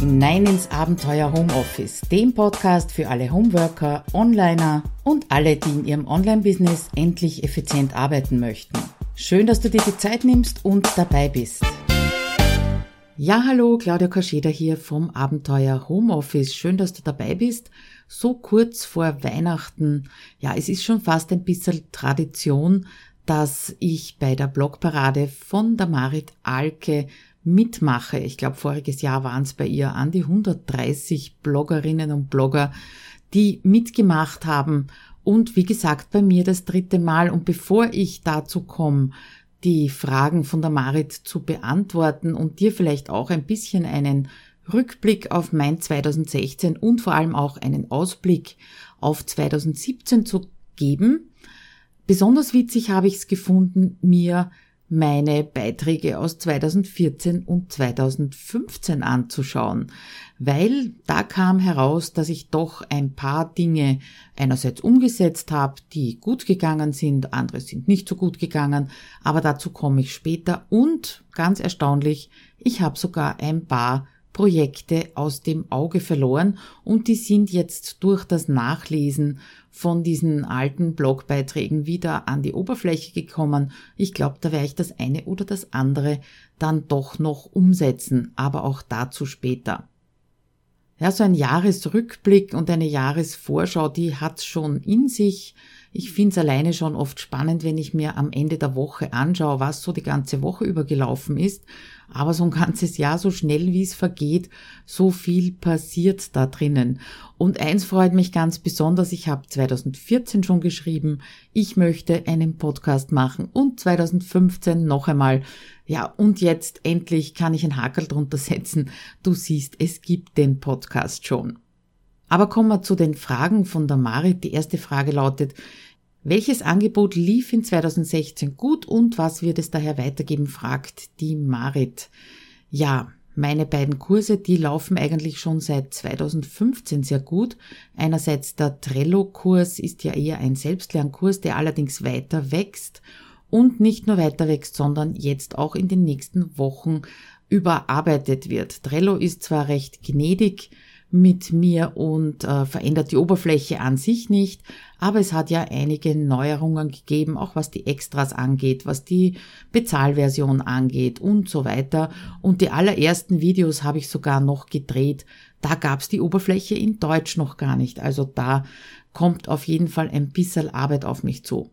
hinein ins Abenteuer Homeoffice, dem Podcast für alle Homeworker, Onliner und alle, die in ihrem Online-Business endlich effizient arbeiten möchten. Schön, dass du dir die Zeit nimmst und dabei bist. Ja, hallo, Claudia Kascheda hier vom Abenteuer Homeoffice. Schön, dass du dabei bist. So kurz vor Weihnachten. Ja, es ist schon fast ein bisschen Tradition, dass ich bei der Blogparade von der Marit Alke mitmache. Ich glaube, voriges Jahr waren es bei ihr an die 130 Bloggerinnen und Blogger, die mitgemacht haben. Und wie gesagt, bei mir das dritte Mal. Und bevor ich dazu komme, die Fragen von der Marit zu beantworten und dir vielleicht auch ein bisschen einen Rückblick auf mein 2016 und vor allem auch einen Ausblick auf 2017 zu geben. Besonders witzig habe ich es gefunden, mir meine Beiträge aus 2014 und 2015 anzuschauen, weil da kam heraus, dass ich doch ein paar Dinge einerseits umgesetzt habe, die gut gegangen sind, andere sind nicht so gut gegangen, aber dazu komme ich später. Und ganz erstaunlich, ich habe sogar ein paar Projekte aus dem Auge verloren und die sind jetzt durch das Nachlesen von diesen alten Blogbeiträgen wieder an die Oberfläche gekommen. Ich glaube, da werde ich das eine oder das andere dann doch noch umsetzen, aber auch dazu später. Ja, so ein Jahresrückblick und eine Jahresvorschau, die hat's schon in sich. Ich finde es alleine schon oft spannend, wenn ich mir am Ende der Woche anschaue, was so die ganze Woche über gelaufen ist. Aber so ein ganzes Jahr, so schnell wie es vergeht, so viel passiert da drinnen. Und eins freut mich ganz besonders, ich habe 2014 schon geschrieben, ich möchte einen Podcast machen und 2015 noch einmal. Ja, und jetzt endlich kann ich ein Hakel drunter setzen. Du siehst, es gibt den Podcast schon. Aber kommen wir zu den Fragen von der Marit. Die erste Frage lautet, welches Angebot lief in 2016 gut und was wird es daher weitergeben, fragt die Marit. Ja, meine beiden Kurse, die laufen eigentlich schon seit 2015 sehr gut. Einerseits der Trello-Kurs ist ja eher ein Selbstlernkurs, der allerdings weiter wächst und nicht nur weiter wächst, sondern jetzt auch in den nächsten Wochen überarbeitet wird. Trello ist zwar recht gnädig, mit mir und äh, verändert die Oberfläche an sich nicht, aber es hat ja einige Neuerungen gegeben, auch was die Extras angeht, was die Bezahlversion angeht und so weiter. Und die allerersten Videos habe ich sogar noch gedreht. Da gab's die Oberfläche in Deutsch noch gar nicht. Also da kommt auf jeden Fall ein bisschen Arbeit auf mich zu.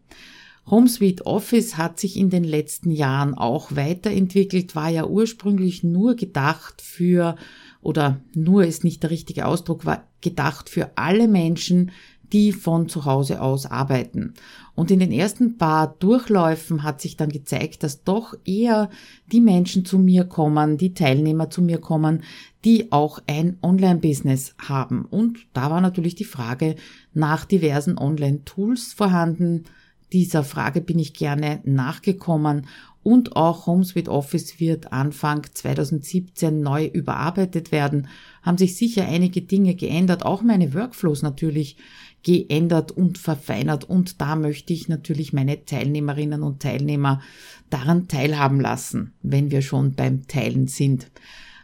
HomeSuite Office hat sich in den letzten Jahren auch weiterentwickelt, war ja ursprünglich nur gedacht für oder nur ist nicht der richtige Ausdruck, war gedacht für alle Menschen, die von zu Hause aus arbeiten. Und in den ersten paar Durchläufen hat sich dann gezeigt, dass doch eher die Menschen zu mir kommen, die Teilnehmer zu mir kommen, die auch ein Online-Business haben. Und da war natürlich die Frage nach diversen Online-Tools vorhanden. Dieser Frage bin ich gerne nachgekommen und auch HomeSuite Office wird Anfang 2017 neu überarbeitet werden. Haben sich sicher einige Dinge geändert, auch meine Workflows natürlich geändert und verfeinert und da möchte ich natürlich meine Teilnehmerinnen und Teilnehmer daran teilhaben lassen, wenn wir schon beim Teilen sind.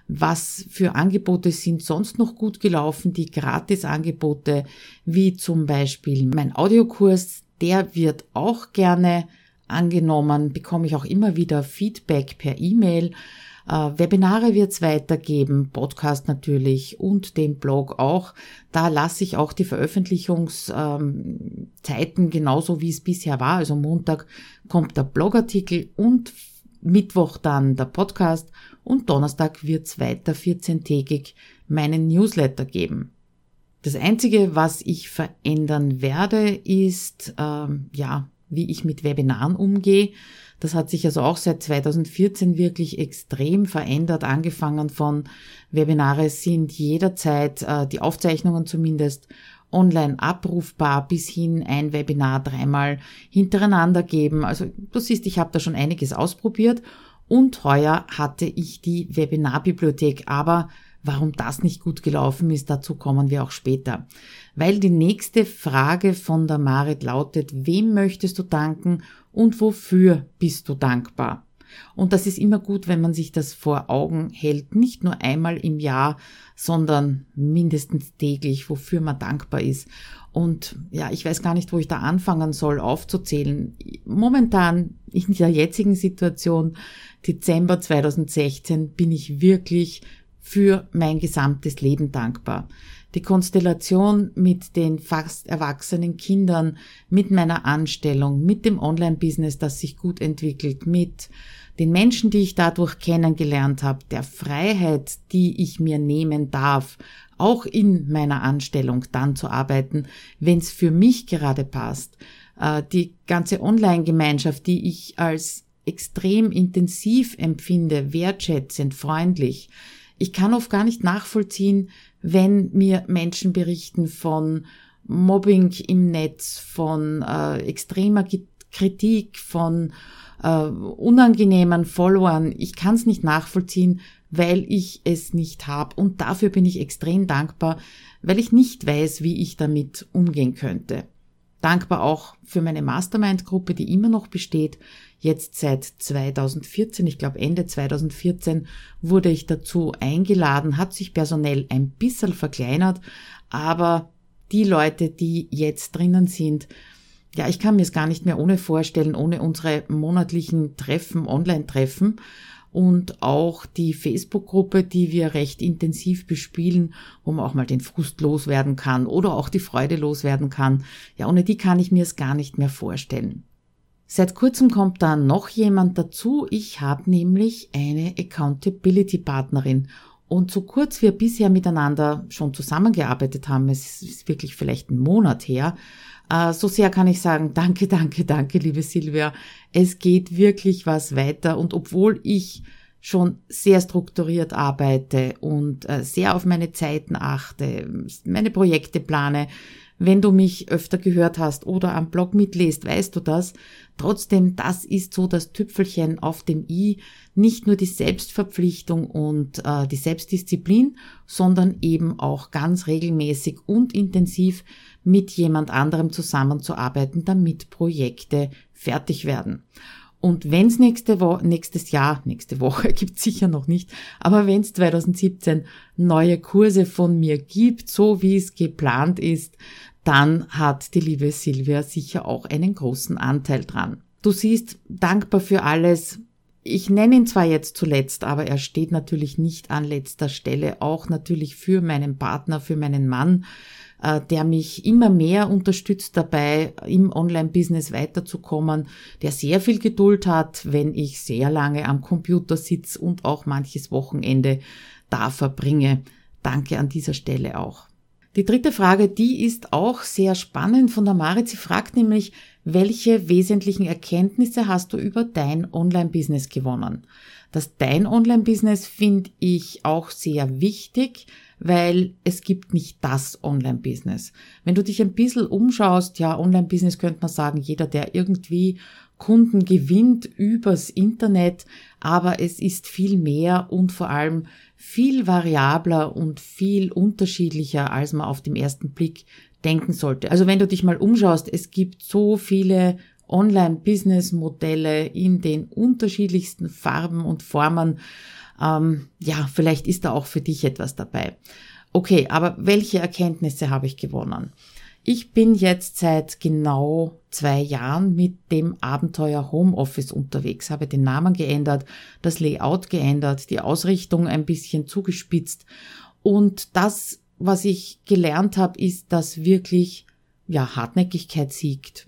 Was für Angebote sind sonst noch gut gelaufen? Die Gratisangebote, wie zum Beispiel mein Audiokurs, der wird auch gerne angenommen, bekomme ich auch immer wieder Feedback per E-Mail. Äh, Webinare wird es weitergeben, Podcast natürlich und den Blog auch. Da lasse ich auch die Veröffentlichungszeiten ähm, genauso wie es bisher war. Also Montag kommt der Blogartikel und Mittwoch dann der Podcast und Donnerstag wird es weiter 14-tägig meinen Newsletter geben. Das Einzige, was ich verändern werde, ist ähm, ja wie ich mit Webinaren umgehe. Das hat sich also auch seit 2014 wirklich extrem verändert, angefangen von Webinare sind jederzeit, äh, die Aufzeichnungen zumindest, online abrufbar bis hin ein Webinar dreimal hintereinander geben. Also du siehst, ich habe da schon einiges ausprobiert und heuer hatte ich die Webinarbibliothek, aber Warum das nicht gut gelaufen ist, dazu kommen wir auch später. Weil die nächste Frage von der Marit lautet, wem möchtest du danken und wofür bist du dankbar? Und das ist immer gut, wenn man sich das vor Augen hält, nicht nur einmal im Jahr, sondern mindestens täglich, wofür man dankbar ist. Und ja, ich weiß gar nicht, wo ich da anfangen soll, aufzuzählen. Momentan in der jetzigen Situation, Dezember 2016, bin ich wirklich für mein gesamtes Leben dankbar. Die Konstellation mit den fast erwachsenen Kindern, mit meiner Anstellung, mit dem Online-Business, das sich gut entwickelt, mit den Menschen, die ich dadurch kennengelernt habe, der Freiheit, die ich mir nehmen darf, auch in meiner Anstellung dann zu arbeiten, wenn es für mich gerade passt. Äh, die ganze Online-Gemeinschaft, die ich als extrem intensiv empfinde, wertschätzend, freundlich. Ich kann oft gar nicht nachvollziehen, wenn mir Menschen berichten von Mobbing im Netz, von äh, extremer Kritik, von äh, unangenehmen Followern. Ich kann es nicht nachvollziehen, weil ich es nicht habe. Und dafür bin ich extrem dankbar, weil ich nicht weiß, wie ich damit umgehen könnte. Dankbar auch für meine Mastermind-Gruppe, die immer noch besteht. Jetzt seit 2014, ich glaube Ende 2014, wurde ich dazu eingeladen, hat sich personell ein bisschen verkleinert, aber die Leute, die jetzt drinnen sind, ja, ich kann mir es gar nicht mehr ohne vorstellen, ohne unsere monatlichen Treffen, Online-Treffen und auch die Facebook-Gruppe, die wir recht intensiv bespielen, wo man auch mal den Frust loswerden kann oder auch die Freude loswerden kann. Ja, ohne die kann ich mir es gar nicht mehr vorstellen. Seit kurzem kommt da noch jemand dazu. Ich habe nämlich eine Accountability-Partnerin. Und so kurz wir bisher miteinander schon zusammengearbeitet haben, es ist wirklich vielleicht ein Monat her, äh, so sehr kann ich sagen, danke, danke, danke, liebe Silvia. Es geht wirklich was weiter und obwohl ich schon sehr strukturiert arbeite und äh, sehr auf meine Zeiten achte, meine Projekte plane, wenn du mich öfter gehört hast oder am Blog mitliest, weißt du das. Trotzdem, das ist so das Tüpfelchen auf dem i, nicht nur die Selbstverpflichtung und äh, die Selbstdisziplin, sondern eben auch ganz regelmäßig und intensiv mit jemand anderem zusammenzuarbeiten, damit Projekte fertig werden. Und wenn es nächste Woche, nächstes Jahr, nächste Woche gibt sicher noch nicht, aber wenn es 2017 neue Kurse von mir gibt, so wie es geplant ist, dann hat die liebe Silvia sicher auch einen großen Anteil dran. Du siehst, dankbar für alles. Ich nenne ihn zwar jetzt zuletzt, aber er steht natürlich nicht an letzter Stelle, auch natürlich für meinen Partner, für meinen Mann, äh, der mich immer mehr unterstützt dabei, im Online-Business weiterzukommen, der sehr viel Geduld hat, wenn ich sehr lange am Computer sitze und auch manches Wochenende da verbringe. Danke an dieser Stelle auch. Die dritte Frage, die ist auch sehr spannend von der Marit. Sie fragt nämlich, welche wesentlichen Erkenntnisse hast du über dein Online-Business gewonnen? Das Dein Online-Business finde ich auch sehr wichtig, weil es gibt nicht das Online-Business. Wenn du dich ein bisschen umschaust, ja, Online-Business könnte man sagen, jeder, der irgendwie Kunden gewinnt übers Internet, aber es ist viel mehr und vor allem viel variabler und viel unterschiedlicher, als man auf den ersten Blick denken sollte. Also wenn du dich mal umschaust, es gibt so viele Online-Business-Modelle in den unterschiedlichsten Farben und Formen. Ähm, ja, vielleicht ist da auch für dich etwas dabei. Okay, aber welche Erkenntnisse habe ich gewonnen? Ich bin jetzt seit genau zwei Jahren mit dem Abenteuer Homeoffice unterwegs, habe den Namen geändert, das Layout geändert, die Ausrichtung ein bisschen zugespitzt. Und das, was ich gelernt habe, ist, dass wirklich, ja, Hartnäckigkeit siegt.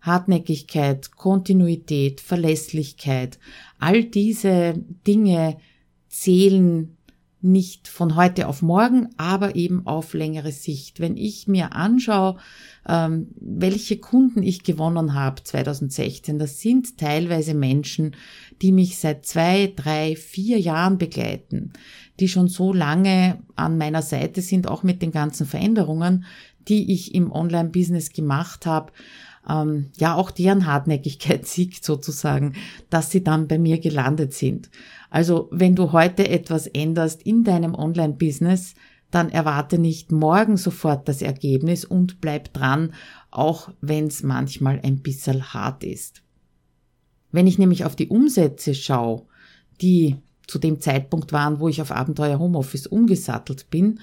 Hartnäckigkeit, Kontinuität, Verlässlichkeit, all diese Dinge zählen nicht von heute auf morgen, aber eben auf längere Sicht. Wenn ich mir anschaue, ähm, welche Kunden ich gewonnen habe 2016, das sind teilweise Menschen, die mich seit zwei, drei, vier Jahren begleiten, die schon so lange an meiner Seite sind, auch mit den ganzen Veränderungen, die ich im Online-Business gemacht habe. Ähm, ja, auch deren Hartnäckigkeit siegt sozusagen, dass sie dann bei mir gelandet sind. Also wenn du heute etwas änderst in deinem Online-Business, dann erwarte nicht morgen sofort das Ergebnis und bleib dran, auch wenn es manchmal ein bisschen hart ist. Wenn ich nämlich auf die Umsätze schaue, die zu dem Zeitpunkt waren, wo ich auf Abenteuer Homeoffice umgesattelt bin,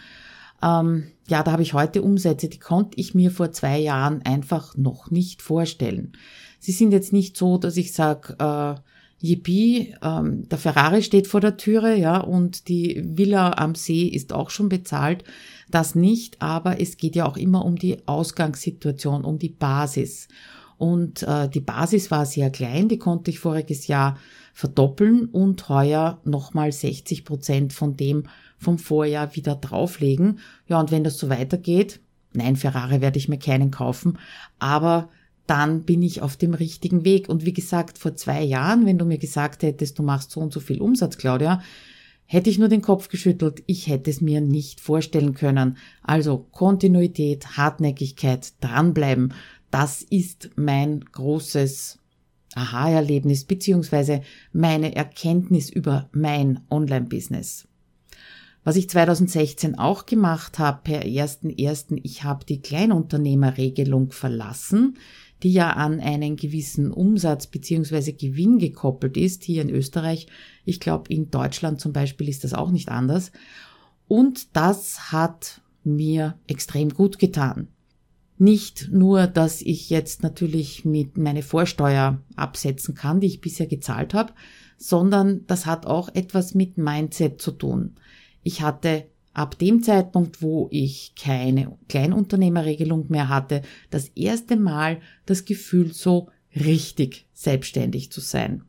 ähm, ja, da habe ich heute Umsätze, die konnte ich mir vor zwei Jahren einfach noch nicht vorstellen. Sie sind jetzt nicht so, dass ich sage, äh, Yippie, ähm, der Ferrari steht vor der Türe, ja, und die Villa am See ist auch schon bezahlt. Das nicht, aber es geht ja auch immer um die Ausgangssituation, um die Basis. Und äh, die Basis war sehr klein, die konnte ich voriges Jahr verdoppeln und heuer nochmal 60 Prozent von dem vom Vorjahr wieder drauflegen. Ja, und wenn das so weitergeht, nein, Ferrari werde ich mir keinen kaufen, aber dann bin ich auf dem richtigen Weg. Und wie gesagt, vor zwei Jahren, wenn du mir gesagt hättest, du machst so und so viel Umsatz, Claudia, hätte ich nur den Kopf geschüttelt, ich hätte es mir nicht vorstellen können. Also Kontinuität, Hartnäckigkeit, dranbleiben, das ist mein großes Aha-Erlebnis beziehungsweise meine Erkenntnis über mein Online-Business. Was ich 2016 auch gemacht habe per 1.1., ich habe die Kleinunternehmerregelung verlassen, die ja an einen gewissen Umsatz beziehungsweise Gewinn gekoppelt ist, hier in Österreich. Ich glaube, in Deutschland zum Beispiel ist das auch nicht anders. Und das hat mir extrem gut getan. Nicht nur, dass ich jetzt natürlich mit meine Vorsteuer absetzen kann, die ich bisher gezahlt habe, sondern das hat auch etwas mit Mindset zu tun. Ich hatte ab dem Zeitpunkt, wo ich keine Kleinunternehmerregelung mehr hatte, das erste Mal das Gefühl, so richtig selbstständig zu sein.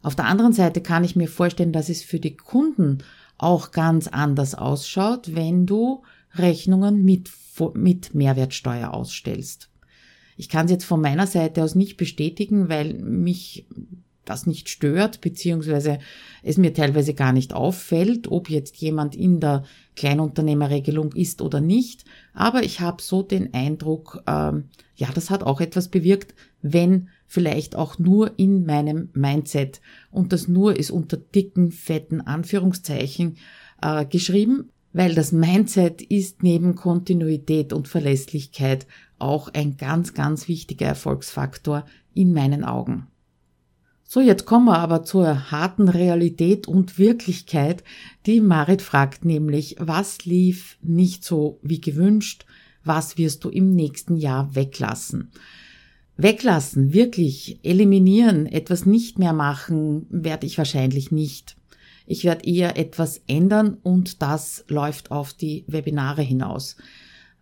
Auf der anderen Seite kann ich mir vorstellen, dass es für die Kunden auch ganz anders ausschaut, wenn du Rechnungen mit mit Mehrwertsteuer ausstellst. Ich kann es jetzt von meiner Seite aus nicht bestätigen, weil mich das nicht stört, beziehungsweise es mir teilweise gar nicht auffällt, ob jetzt jemand in der Kleinunternehmerregelung ist oder nicht. Aber ich habe so den Eindruck, ähm, ja, das hat auch etwas bewirkt, wenn vielleicht auch nur in meinem Mindset. Und das nur ist unter dicken, fetten Anführungszeichen äh, geschrieben, weil das Mindset ist neben Kontinuität und Verlässlichkeit auch ein ganz, ganz wichtiger Erfolgsfaktor in meinen Augen. So, jetzt kommen wir aber zur harten Realität und Wirklichkeit. Die Marit fragt nämlich, was lief nicht so wie gewünscht? Was wirst du im nächsten Jahr weglassen? Weglassen, wirklich eliminieren, etwas nicht mehr machen, werde ich wahrscheinlich nicht. Ich werde eher etwas ändern und das läuft auf die Webinare hinaus.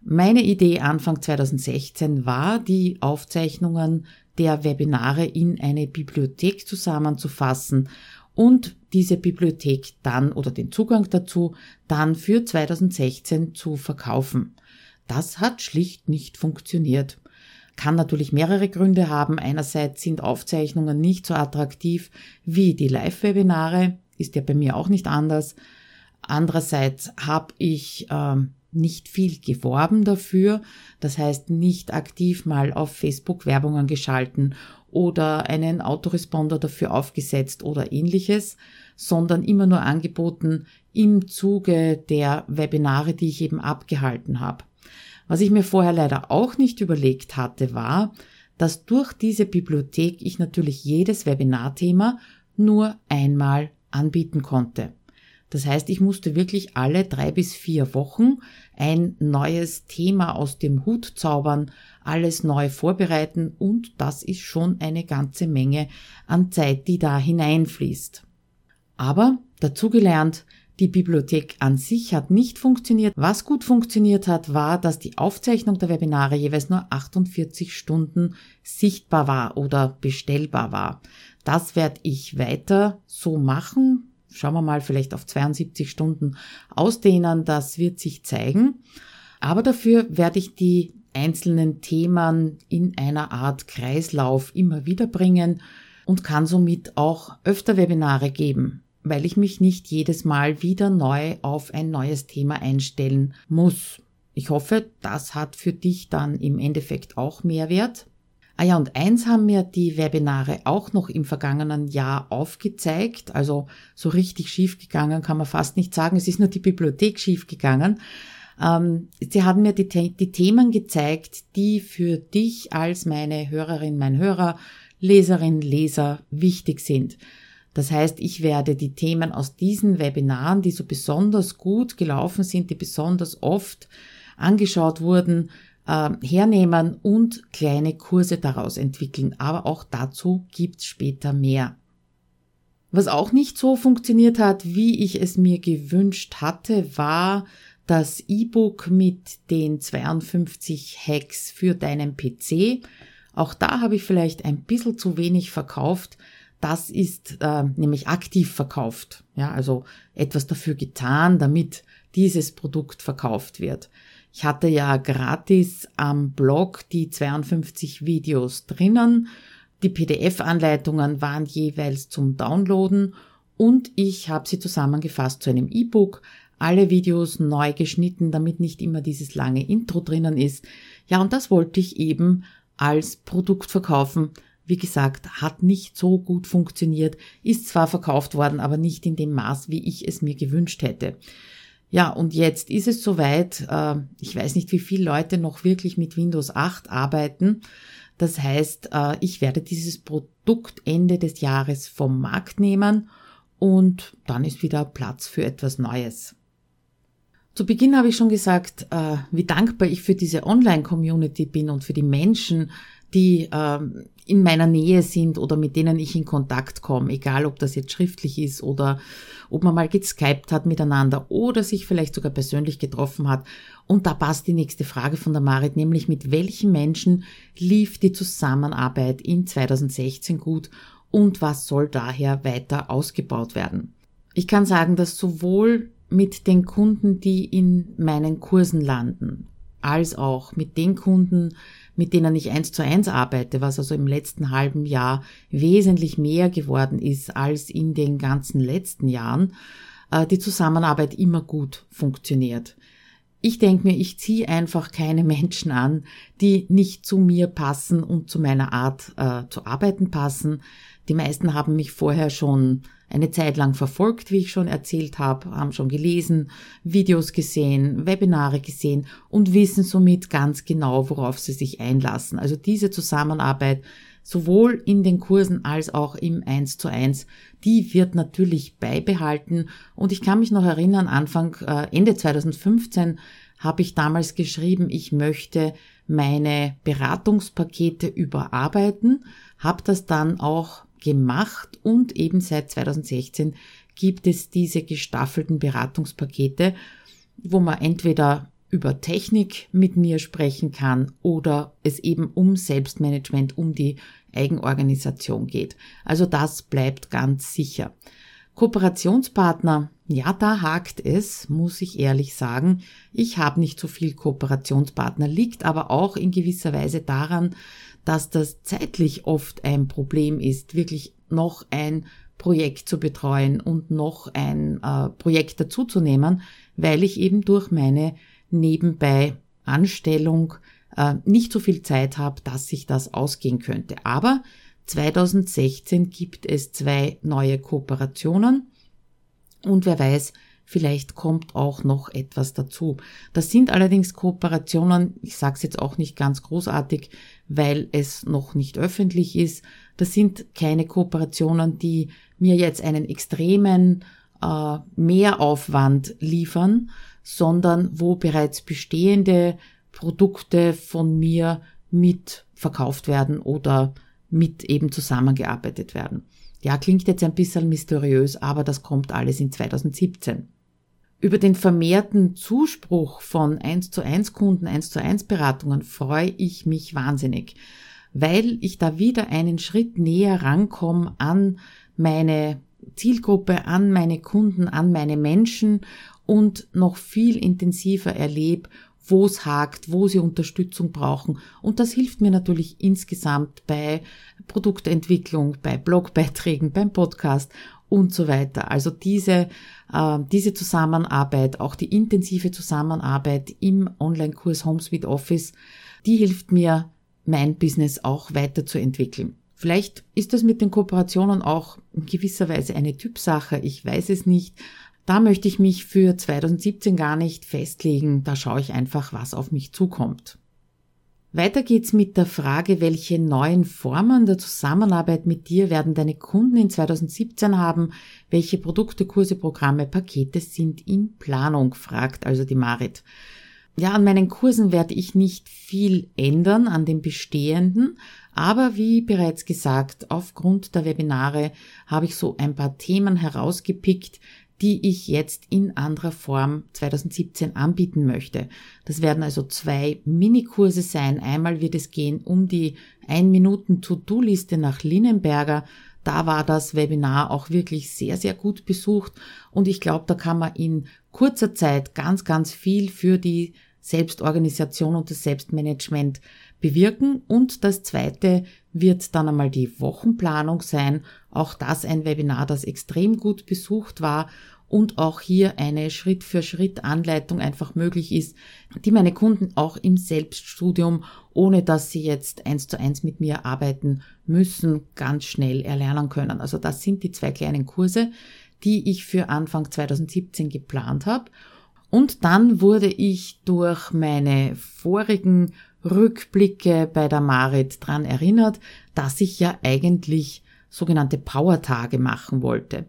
Meine Idee Anfang 2016 war, die Aufzeichnungen der Webinare in eine Bibliothek zusammenzufassen und diese Bibliothek dann oder den Zugang dazu dann für 2016 zu verkaufen. Das hat schlicht nicht funktioniert. Kann natürlich mehrere Gründe haben. Einerseits sind Aufzeichnungen nicht so attraktiv wie die Live-Webinare ist ja bei mir auch nicht anders. Andererseits habe ich ähm, nicht viel geworben dafür, das heißt nicht aktiv mal auf Facebook Werbungen geschalten oder einen Autoresponder dafür aufgesetzt oder ähnliches, sondern immer nur angeboten im Zuge der Webinare, die ich eben abgehalten habe. Was ich mir vorher leider auch nicht überlegt hatte, war, dass durch diese Bibliothek ich natürlich jedes Webinarthema nur einmal anbieten konnte. Das heißt, ich musste wirklich alle drei bis vier Wochen ein neues Thema aus dem Hut zaubern, alles neu vorbereiten und das ist schon eine ganze Menge an Zeit, die da hineinfließt. Aber dazugelernt, die Bibliothek an sich hat nicht funktioniert. Was gut funktioniert hat, war, dass die Aufzeichnung der Webinare jeweils nur 48 Stunden sichtbar war oder bestellbar war. Das werde ich weiter so machen. Schauen wir mal, vielleicht auf 72 Stunden ausdehnen. Das wird sich zeigen. Aber dafür werde ich die einzelnen Themen in einer Art Kreislauf immer wieder bringen und kann somit auch öfter Webinare geben, weil ich mich nicht jedes Mal wieder neu auf ein neues Thema einstellen muss. Ich hoffe, das hat für dich dann im Endeffekt auch Mehrwert. Ah ja, und eins haben mir die Webinare auch noch im vergangenen Jahr aufgezeigt. Also so richtig schief gegangen kann man fast nicht sagen. Es ist nur die Bibliothek schief gegangen. Ähm, sie haben mir die, die Themen gezeigt, die für dich als meine Hörerin, mein Hörer Leserinnen, Leser wichtig sind. Das heißt, ich werde die Themen aus diesen Webinaren, die so besonders gut gelaufen sind, die besonders oft angeschaut wurden, äh, hernehmen und kleine Kurse daraus entwickeln. Aber auch dazu gibt's später mehr. Was auch nicht so funktioniert hat, wie ich es mir gewünscht hatte, war das E-Book mit den 52 Hacks für deinen PC. Auch da habe ich vielleicht ein bisschen zu wenig verkauft, das ist äh, nämlich aktiv verkauft. Ja, also etwas dafür getan, damit dieses Produkt verkauft wird. Ich hatte ja gratis am Blog die 52 Videos drinnen. Die PDF-Anleitungen waren jeweils zum Downloaden und ich habe sie zusammengefasst zu einem E-Book. Alle Videos neu geschnitten, damit nicht immer dieses lange Intro drinnen ist. Ja, und das wollte ich eben als Produkt verkaufen, wie gesagt, hat nicht so gut funktioniert, ist zwar verkauft worden, aber nicht in dem Maß, wie ich es mir gewünscht hätte. Ja, und jetzt ist es soweit, äh, ich weiß nicht, wie viele Leute noch wirklich mit Windows 8 arbeiten. Das heißt, äh, ich werde dieses Produkt Ende des Jahres vom Markt nehmen und dann ist wieder Platz für etwas Neues. Zu Beginn habe ich schon gesagt, äh, wie dankbar ich für diese Online-Community bin und für die Menschen, die ähm, in meiner Nähe sind oder mit denen ich in Kontakt komme, egal ob das jetzt schriftlich ist oder ob man mal geskypt hat miteinander oder sich vielleicht sogar persönlich getroffen hat. Und da passt die nächste Frage von der Marit, nämlich mit welchen Menschen lief die Zusammenarbeit in 2016 gut und was soll daher weiter ausgebaut werden? Ich kann sagen, dass sowohl mit den Kunden, die in meinen Kursen landen, als auch mit den Kunden, mit denen ich eins zu eins arbeite, was also im letzten halben Jahr wesentlich mehr geworden ist als in den ganzen letzten Jahren, äh, die Zusammenarbeit immer gut funktioniert. Ich denke mir, ich ziehe einfach keine Menschen an, die nicht zu mir passen und zu meiner Art äh, zu arbeiten passen. Die meisten haben mich vorher schon eine Zeit lang verfolgt, wie ich schon erzählt habe, haben schon gelesen, Videos gesehen, Webinare gesehen und wissen somit ganz genau, worauf sie sich einlassen. Also diese Zusammenarbeit sowohl in den Kursen als auch im 1 zu 1, die wird natürlich beibehalten. Und ich kann mich noch erinnern, Anfang, äh, Ende 2015 habe ich damals geschrieben, ich möchte meine Beratungspakete überarbeiten, habe das dann auch gemacht und eben seit 2016 gibt es diese gestaffelten Beratungspakete, wo man entweder über Technik mit mir sprechen kann oder es eben um Selbstmanagement, um die Eigenorganisation geht. Also das bleibt ganz sicher. Kooperationspartner, ja, da hakt es, muss ich ehrlich sagen. Ich habe nicht so viel Kooperationspartner, liegt aber auch in gewisser Weise daran, dass das zeitlich oft ein Problem ist, wirklich noch ein Projekt zu betreuen und noch ein äh, Projekt dazuzunehmen, weil ich eben durch meine nebenbei Anstellung äh, nicht so viel Zeit habe, dass sich das ausgehen könnte. Aber 2016 gibt es zwei neue Kooperationen und wer weiß, Vielleicht kommt auch noch etwas dazu. Das sind allerdings Kooperationen, ich sage es jetzt auch nicht ganz großartig, weil es noch nicht öffentlich ist. Das sind keine Kooperationen, die mir jetzt einen extremen äh, Mehraufwand liefern, sondern wo bereits bestehende Produkte von mir mit verkauft werden oder mit eben zusammengearbeitet werden. Ja, klingt jetzt ein bisschen mysteriös, aber das kommt alles in 2017. Über den vermehrten Zuspruch von 1 zu 1 Kunden, 1 zu 1 Beratungen freue ich mich wahnsinnig, weil ich da wieder einen Schritt näher rankomme an meine Zielgruppe, an meine Kunden, an meine Menschen und noch viel intensiver erlebe, wo es hakt, wo sie Unterstützung brauchen. Und das hilft mir natürlich insgesamt bei Produktentwicklung, bei Blogbeiträgen, beim Podcast und so weiter. Also diese, äh, diese Zusammenarbeit, auch die intensive Zusammenarbeit im Online-Kurs HomeSuite Office, die hilft mir, mein Business auch weiterzuentwickeln. Vielleicht ist das mit den Kooperationen auch in gewisser Weise eine Typsache, ich weiß es nicht. Da möchte ich mich für 2017 gar nicht festlegen, da schaue ich einfach, was auf mich zukommt. Weiter geht's mit der Frage, welche neuen Formen der Zusammenarbeit mit dir werden deine Kunden in 2017 haben? Welche Produkte, Kurse, Programme, Pakete sind in Planung? fragt also die Marit. Ja, an meinen Kursen werde ich nicht viel ändern, an den bestehenden, aber wie bereits gesagt, aufgrund der Webinare habe ich so ein paar Themen herausgepickt, die ich jetzt in anderer Form 2017 anbieten möchte. Das werden also zwei Minikurse sein. Einmal wird es gehen um die 1 Minuten To-Do-Liste nach Linnenberger. Da war das Webinar auch wirklich sehr, sehr gut besucht und ich glaube, da kann man in kurzer Zeit ganz, ganz viel für die Selbstorganisation und das Selbstmanagement bewirken. Und das zweite wird dann einmal die Wochenplanung sein. Auch das ein Webinar, das extrem gut besucht war und auch hier eine Schritt für Schritt Anleitung einfach möglich ist, die meine Kunden auch im Selbststudium, ohne dass sie jetzt eins zu eins mit mir arbeiten müssen, ganz schnell erlernen können. Also das sind die zwei kleinen Kurse, die ich für Anfang 2017 geplant habe. Und dann wurde ich durch meine vorigen Rückblicke bei der Marit dran erinnert, dass ich ja eigentlich sogenannte Power-Tage machen wollte.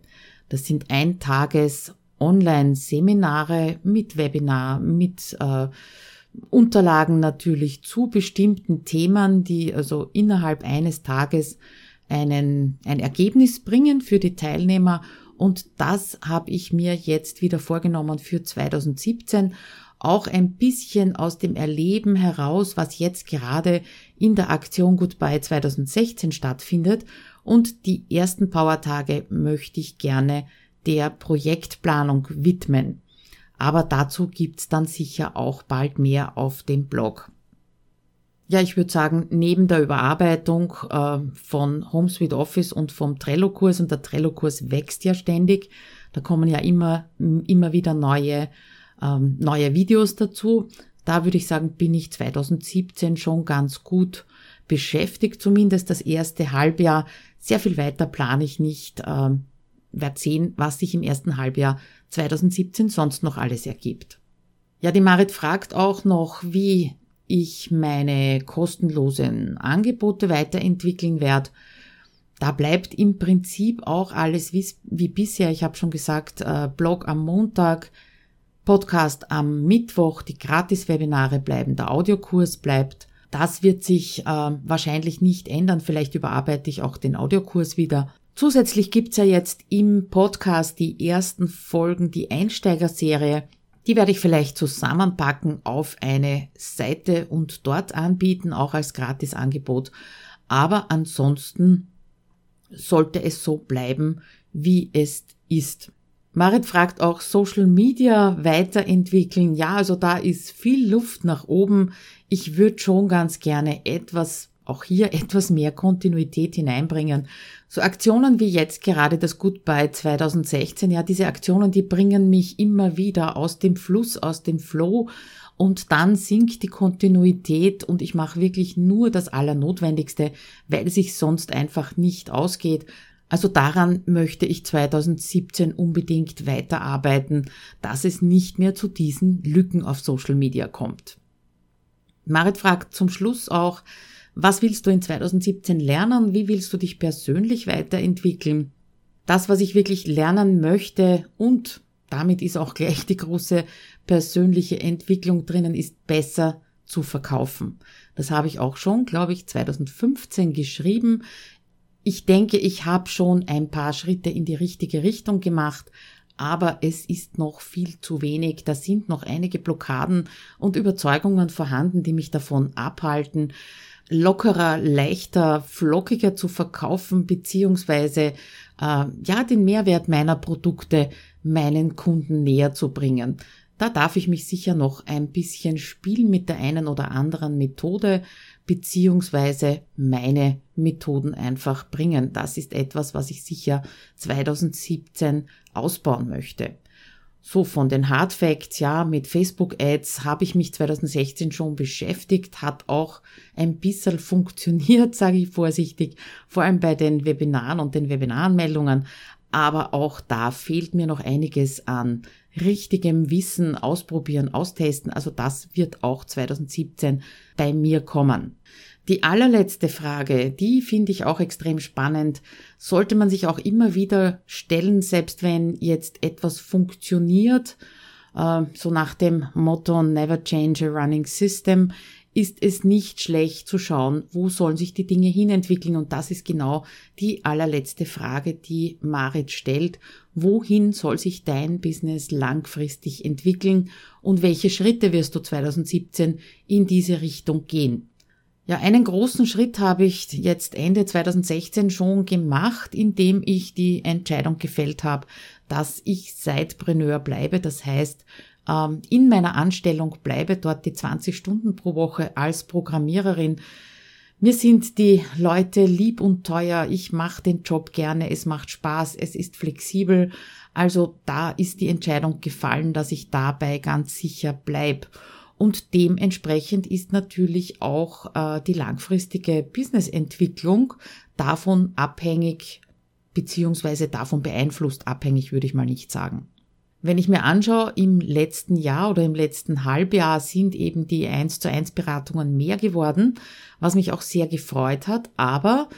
Das sind Eintages Online-Seminare mit Webinar, mit äh, Unterlagen natürlich zu bestimmten Themen, die also innerhalb eines Tages einen, ein Ergebnis bringen für die Teilnehmer und das habe ich mir jetzt wieder vorgenommen für 2017. Auch ein bisschen aus dem Erleben heraus, was jetzt gerade in der Aktion Goodbye 2016 stattfindet. Und die ersten Powertage möchte ich gerne der Projektplanung widmen. Aber dazu gibt's dann sicher auch bald mehr auf dem Blog. Ja, ich würde sagen, neben der Überarbeitung äh, von HomeSuite Office und vom Trello-Kurs, und der Trello-Kurs wächst ja ständig, da kommen ja immer, immer wieder neue, ähm, neue Videos dazu. Da würde ich sagen, bin ich 2017 schon ganz gut beschäftigt, zumindest das erste Halbjahr. Sehr viel weiter plane ich nicht. Ähm, werde sehen, was sich im ersten Halbjahr 2017 sonst noch alles ergibt. Ja, die Marit fragt auch noch, wie ich meine kostenlosen Angebote weiterentwickeln werde. Da bleibt im Prinzip auch alles wie, wie bisher. Ich habe schon gesagt, äh, Blog am Montag, Podcast am Mittwoch, die Gratis-Webinare bleiben, der Audiokurs bleibt. Das wird sich äh, wahrscheinlich nicht ändern. Vielleicht überarbeite ich auch den Audiokurs wieder. Zusätzlich gibt's ja jetzt im Podcast die ersten Folgen, die Einsteigerserie. Die werde ich vielleicht zusammenpacken auf eine Seite und dort anbieten, auch als Gratisangebot. Aber ansonsten sollte es so bleiben, wie es ist. Marit fragt auch Social Media weiterentwickeln. Ja, also da ist viel Luft nach oben. Ich würde schon ganz gerne etwas auch hier etwas mehr Kontinuität hineinbringen. So Aktionen wie jetzt gerade das Goodbye 2016, ja, diese Aktionen, die bringen mich immer wieder aus dem Fluss, aus dem Flow und dann sinkt die Kontinuität und ich mache wirklich nur das Allernotwendigste, weil es sich sonst einfach nicht ausgeht. Also daran möchte ich 2017 unbedingt weiterarbeiten, dass es nicht mehr zu diesen Lücken auf Social Media kommt. Marit fragt zum Schluss auch, was willst du in 2017 lernen? Wie willst du dich persönlich weiterentwickeln? Das, was ich wirklich lernen möchte und damit ist auch gleich die große persönliche Entwicklung drinnen, ist besser zu verkaufen. Das habe ich auch schon, glaube ich, 2015 geschrieben. Ich denke, ich habe schon ein paar Schritte in die richtige Richtung gemacht, aber es ist noch viel zu wenig. Da sind noch einige Blockaden und Überzeugungen vorhanden, die mich davon abhalten, lockerer, leichter, flockiger zu verkaufen, beziehungsweise äh, ja den Mehrwert meiner Produkte meinen Kunden näher zu bringen. Da darf ich mich sicher noch ein bisschen spielen mit der einen oder anderen Methode, beziehungsweise meine Methoden einfach bringen. Das ist etwas, was ich sicher 2017 ausbauen möchte. So von den Hard Facts, ja, mit Facebook Ads habe ich mich 2016 schon beschäftigt, hat auch ein bisschen funktioniert, sage ich vorsichtig, vor allem bei den Webinaren und den Webinaranmeldungen, aber auch da fehlt mir noch einiges an richtigem Wissen ausprobieren, austesten. Also das wird auch 2017 bei mir kommen. Die allerletzte Frage, die finde ich auch extrem spannend, sollte man sich auch immer wieder stellen, selbst wenn jetzt etwas funktioniert, äh, so nach dem Motto Never Change a Running System, ist es nicht schlecht zu schauen, wo sollen sich die Dinge hinentwickeln. Und das ist genau die allerletzte Frage, die Marit stellt. Wohin soll sich dein Business langfristig entwickeln und welche Schritte wirst du 2017 in diese Richtung gehen? Ja, einen großen Schritt habe ich jetzt Ende 2016 schon gemacht, indem ich die Entscheidung gefällt habe, dass ich Sidepreneur bleibe. Das heißt, ähm, in meiner Anstellung bleibe, dort die 20 Stunden pro Woche als Programmiererin. Mir sind die Leute lieb und teuer, ich mache den Job gerne, es macht Spaß, es ist flexibel. Also da ist die Entscheidung gefallen, dass ich dabei ganz sicher bleib. Und dementsprechend ist natürlich auch äh, die langfristige Businessentwicklung davon abhängig, beziehungsweise davon beeinflusst, abhängig würde ich mal nicht sagen. Wenn ich mir anschaue, im letzten Jahr oder im letzten Halbjahr sind eben die 1 zu 1 Beratungen mehr geworden, was mich auch sehr gefreut hat. Aber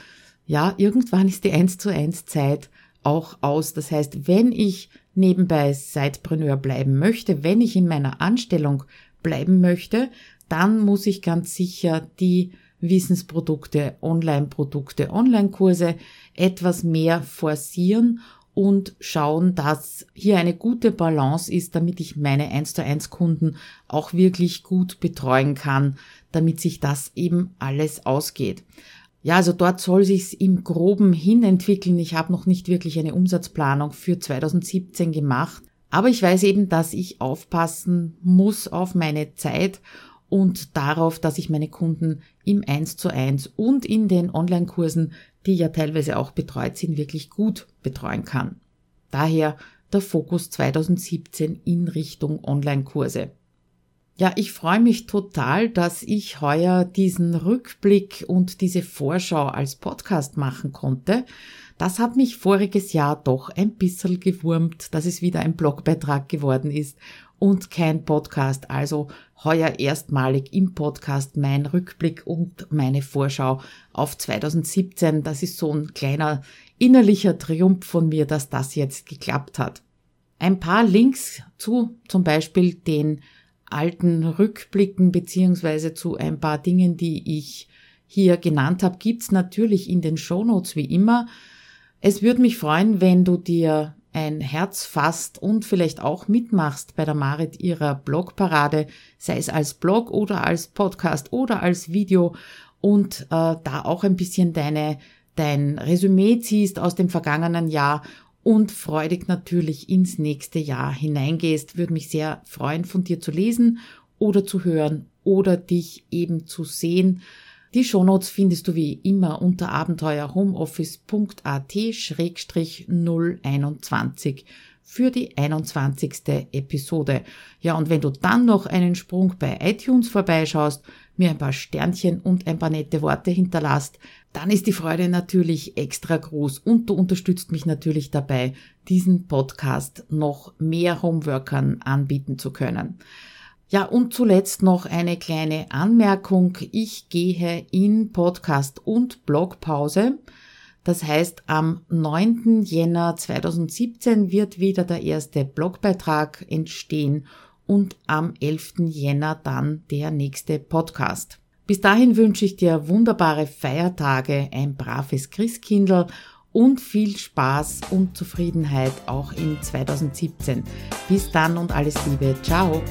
ja, irgendwann ist die 1 zu 1 Zeit auch aus. Das heißt, wenn ich nebenbei Sidepreneur bleiben möchte, wenn ich in meiner Anstellung bleiben möchte, dann muss ich ganz sicher die Wissensprodukte, Online-Produkte, Online-Kurse etwas mehr forcieren und schauen, dass hier eine gute Balance ist, damit ich meine 1 zu 1 Kunden auch wirklich gut betreuen kann, damit sich das eben alles ausgeht. Ja, also dort soll sich's im Groben hin entwickeln. Ich habe noch nicht wirklich eine Umsatzplanung für 2017 gemacht, aber ich weiß eben, dass ich aufpassen muss auf meine Zeit und darauf, dass ich meine Kunden im 1 zu 1 und in den Online-Kursen, die ja teilweise auch betreut sind, wirklich gut betreuen kann. Daher der Fokus 2017 in Richtung Online-Kurse. Ja, ich freue mich total, dass ich heuer diesen Rückblick und diese Vorschau als Podcast machen konnte. Das hat mich voriges Jahr doch ein bisschen gewurmt, dass es wieder ein Blogbeitrag geworden ist und kein Podcast. Also heuer erstmalig im Podcast mein Rückblick und meine Vorschau auf 2017. Das ist so ein kleiner innerlicher Triumph von mir, dass das jetzt geklappt hat. Ein paar Links zu zum Beispiel den alten Rückblicken beziehungsweise zu ein paar Dingen, die ich hier genannt habe, gibt's natürlich in den Shownotes wie immer. Es würde mich freuen, wenn du dir ein Herz fasst und vielleicht auch mitmachst bei der Marit ihrer Blogparade, sei es als Blog oder als Podcast oder als Video und äh, da auch ein bisschen deine dein Resümee ziehst aus dem vergangenen Jahr und freudig natürlich ins nächste Jahr hineingehst. Würde mich sehr freuen, von dir zu lesen oder zu hören oder dich eben zu sehen. Die Shownotes findest du wie immer unter abenteuerhomeoffice.at-021 für die 21. Episode. Ja, und wenn du dann noch einen Sprung bei iTunes vorbeischaust, mir ein paar Sternchen und ein paar nette Worte hinterlasst, dann ist die Freude natürlich extra groß und du unterstützt mich natürlich dabei, diesen Podcast noch mehr Homeworkern anbieten zu können. Ja, und zuletzt noch eine kleine Anmerkung. Ich gehe in Podcast und Blogpause. Das heißt, am 9. Jänner 2017 wird wieder der erste Blogbeitrag entstehen und am 11. Jänner dann der nächste Podcast. Bis dahin wünsche ich dir wunderbare Feiertage, ein braves Christkindl und viel Spaß und Zufriedenheit auch in 2017. Bis dann und alles Liebe. Ciao.